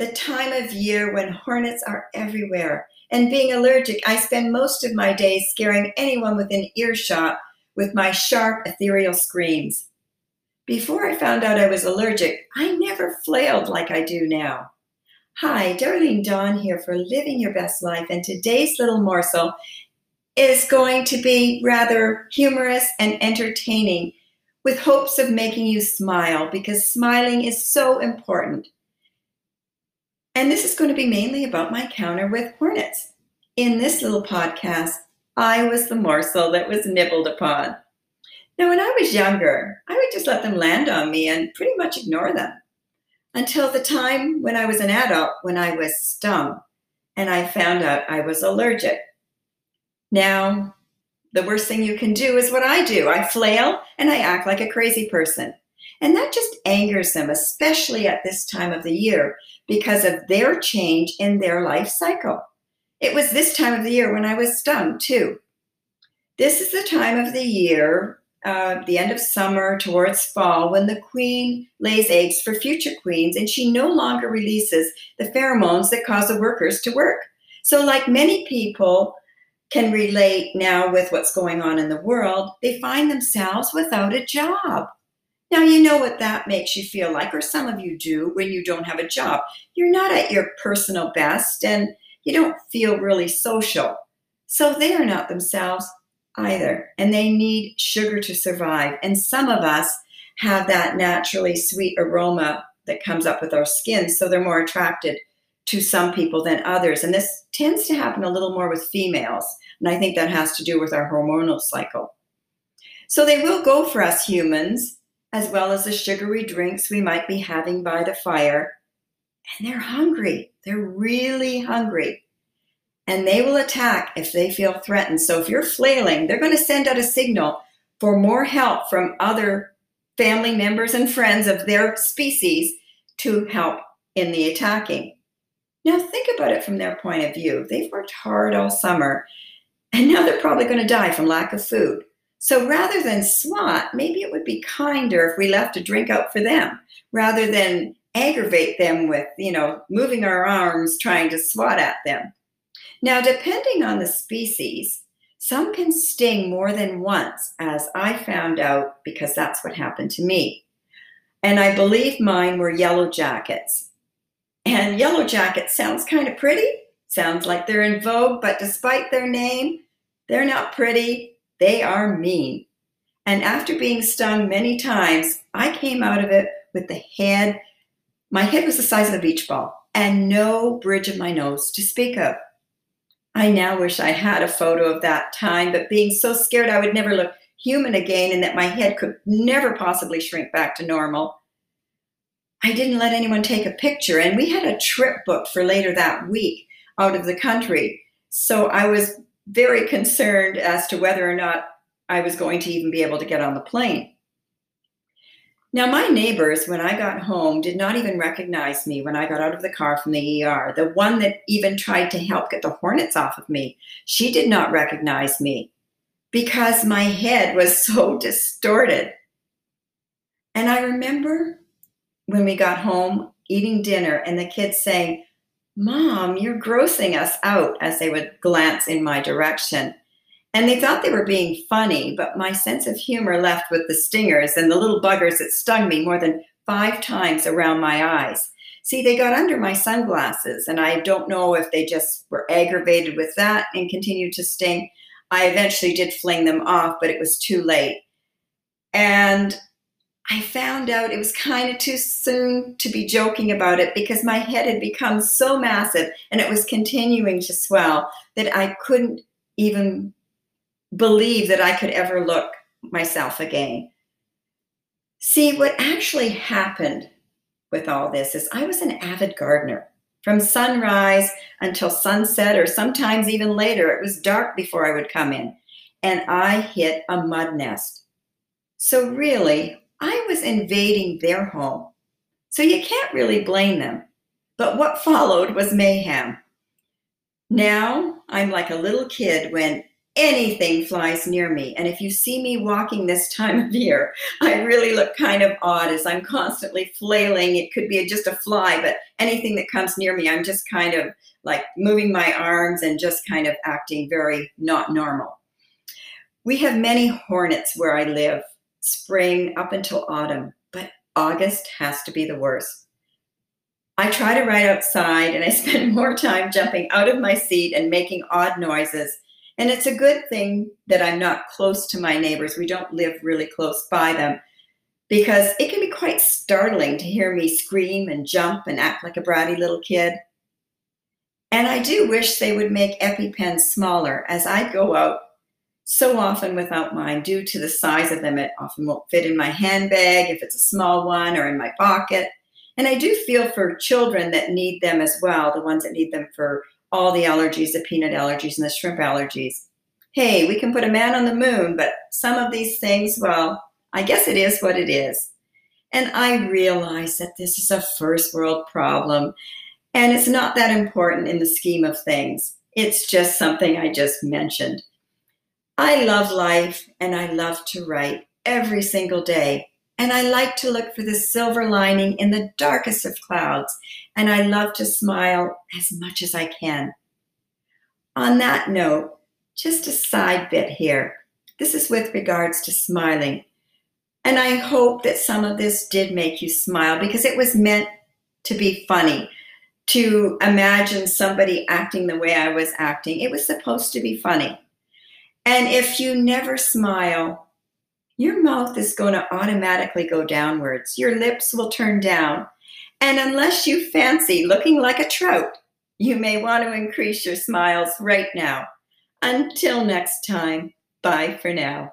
the time of year when hornets are everywhere. And being allergic, I spend most of my days scaring anyone within earshot with my sharp, ethereal screams. Before I found out I was allergic, I never flailed like I do now. Hi, Darlene Dawn here for Living Your Best Life, and today's little morsel is going to be rather humorous and entertaining with hopes of making you smile because smiling is so important. And this is going to be mainly about my encounter with hornets. In this little podcast, I was the morsel that was nibbled upon. Now, when I was younger, I would just let them land on me and pretty much ignore them until the time when I was an adult when I was stung and I found out I was allergic. Now, the worst thing you can do is what I do I flail and I act like a crazy person. And that just angers them, especially at this time of the year, because of their change in their life cycle. It was this time of the year when I was stung, too. This is the time of the year, uh, the end of summer towards fall, when the queen lays eggs for future queens and she no longer releases the pheromones that cause the workers to work. So, like many people, can relate now with what's going on in the world, they find themselves without a job. Now, you know what that makes you feel like, or some of you do when you don't have a job. You're not at your personal best and you don't feel really social. So they are not themselves either, and they need sugar to survive. And some of us have that naturally sweet aroma that comes up with our skin, so they're more attracted to some people than others. And this tends to happen a little more with females. And I think that has to do with our hormonal cycle. So they will go for us humans, as well as the sugary drinks we might be having by the fire. And they're hungry. They're really hungry. And they will attack if they feel threatened. So if you're flailing, they're going to send out a signal for more help from other family members and friends of their species to help in the attacking. Now, think about it from their point of view. They've worked hard all summer, and now they're probably going to die from lack of food. So rather than swat, maybe it would be kinder if we left a drink out for them rather than aggravate them with, you know, moving our arms trying to swat at them. Now, depending on the species, some can sting more than once, as I found out because that's what happened to me. And I believe mine were yellow jackets. And Yellow Jacket sounds kind of pretty, sounds like they're in vogue, but despite their name, they're not pretty, they are mean. And after being stung many times, I came out of it with the head, my head was the size of a beach ball, and no bridge of my nose to speak of. I now wish I had a photo of that time, but being so scared I would never look human again and that my head could never possibly shrink back to normal, I didn't let anyone take a picture. And we had a trip booked for later that week out of the country. So I was very concerned as to whether or not I was going to even be able to get on the plane. Now, my neighbors, when I got home, did not even recognize me when I got out of the car from the ER. The one that even tried to help get the hornets off of me, she did not recognize me because my head was so distorted. And I remember when we got home eating dinner and the kids saying, Mom, you're grossing us out as they would glance in my direction. And they thought they were being funny, but my sense of humor left with the stingers and the little buggers that stung me more than five times around my eyes. See, they got under my sunglasses, and I don't know if they just were aggravated with that and continued to sting. I eventually did fling them off, but it was too late. And I found out it was kind of too soon to be joking about it because my head had become so massive and it was continuing to swell that I couldn't even believe that I could ever look myself again. See, what actually happened with all this is I was an avid gardener. From sunrise until sunset, or sometimes even later, it was dark before I would come in, and I hit a mud nest. So, really, I was invading their home. So you can't really blame them. But what followed was mayhem. Now I'm like a little kid when anything flies near me. And if you see me walking this time of year, I really look kind of odd as I'm constantly flailing. It could be just a fly, but anything that comes near me, I'm just kind of like moving my arms and just kind of acting very not normal. We have many hornets where I live, spring up until autumn, but August has to be the worst. I try to ride outside and I spend more time jumping out of my seat and making odd noises. And it's a good thing that I'm not close to my neighbors. We don't live really close by them because it can be quite startling to hear me scream and jump and act like a bratty little kid. And I do wish they would make EpiPens smaller as I go out so often without mine due to the size of them. It often won't fit in my handbag if it's a small one or in my pocket. And I do feel for children that need them as well, the ones that need them for all the allergies, the peanut allergies and the shrimp allergies. Hey, we can put a man on the moon, but some of these things, well, I guess it is what it is. And I realize that this is a first world problem and it's not that important in the scheme of things. It's just something I just mentioned. I love life and I love to write every single day. And I like to look for the silver lining in the darkest of clouds. And I love to smile as much as I can. On that note, just a side bit here. This is with regards to smiling. And I hope that some of this did make you smile because it was meant to be funny to imagine somebody acting the way I was acting. It was supposed to be funny. And if you never smile, your mouth is going to automatically go downwards. Your lips will turn down. And unless you fancy looking like a trout, you may want to increase your smiles right now. Until next time, bye for now.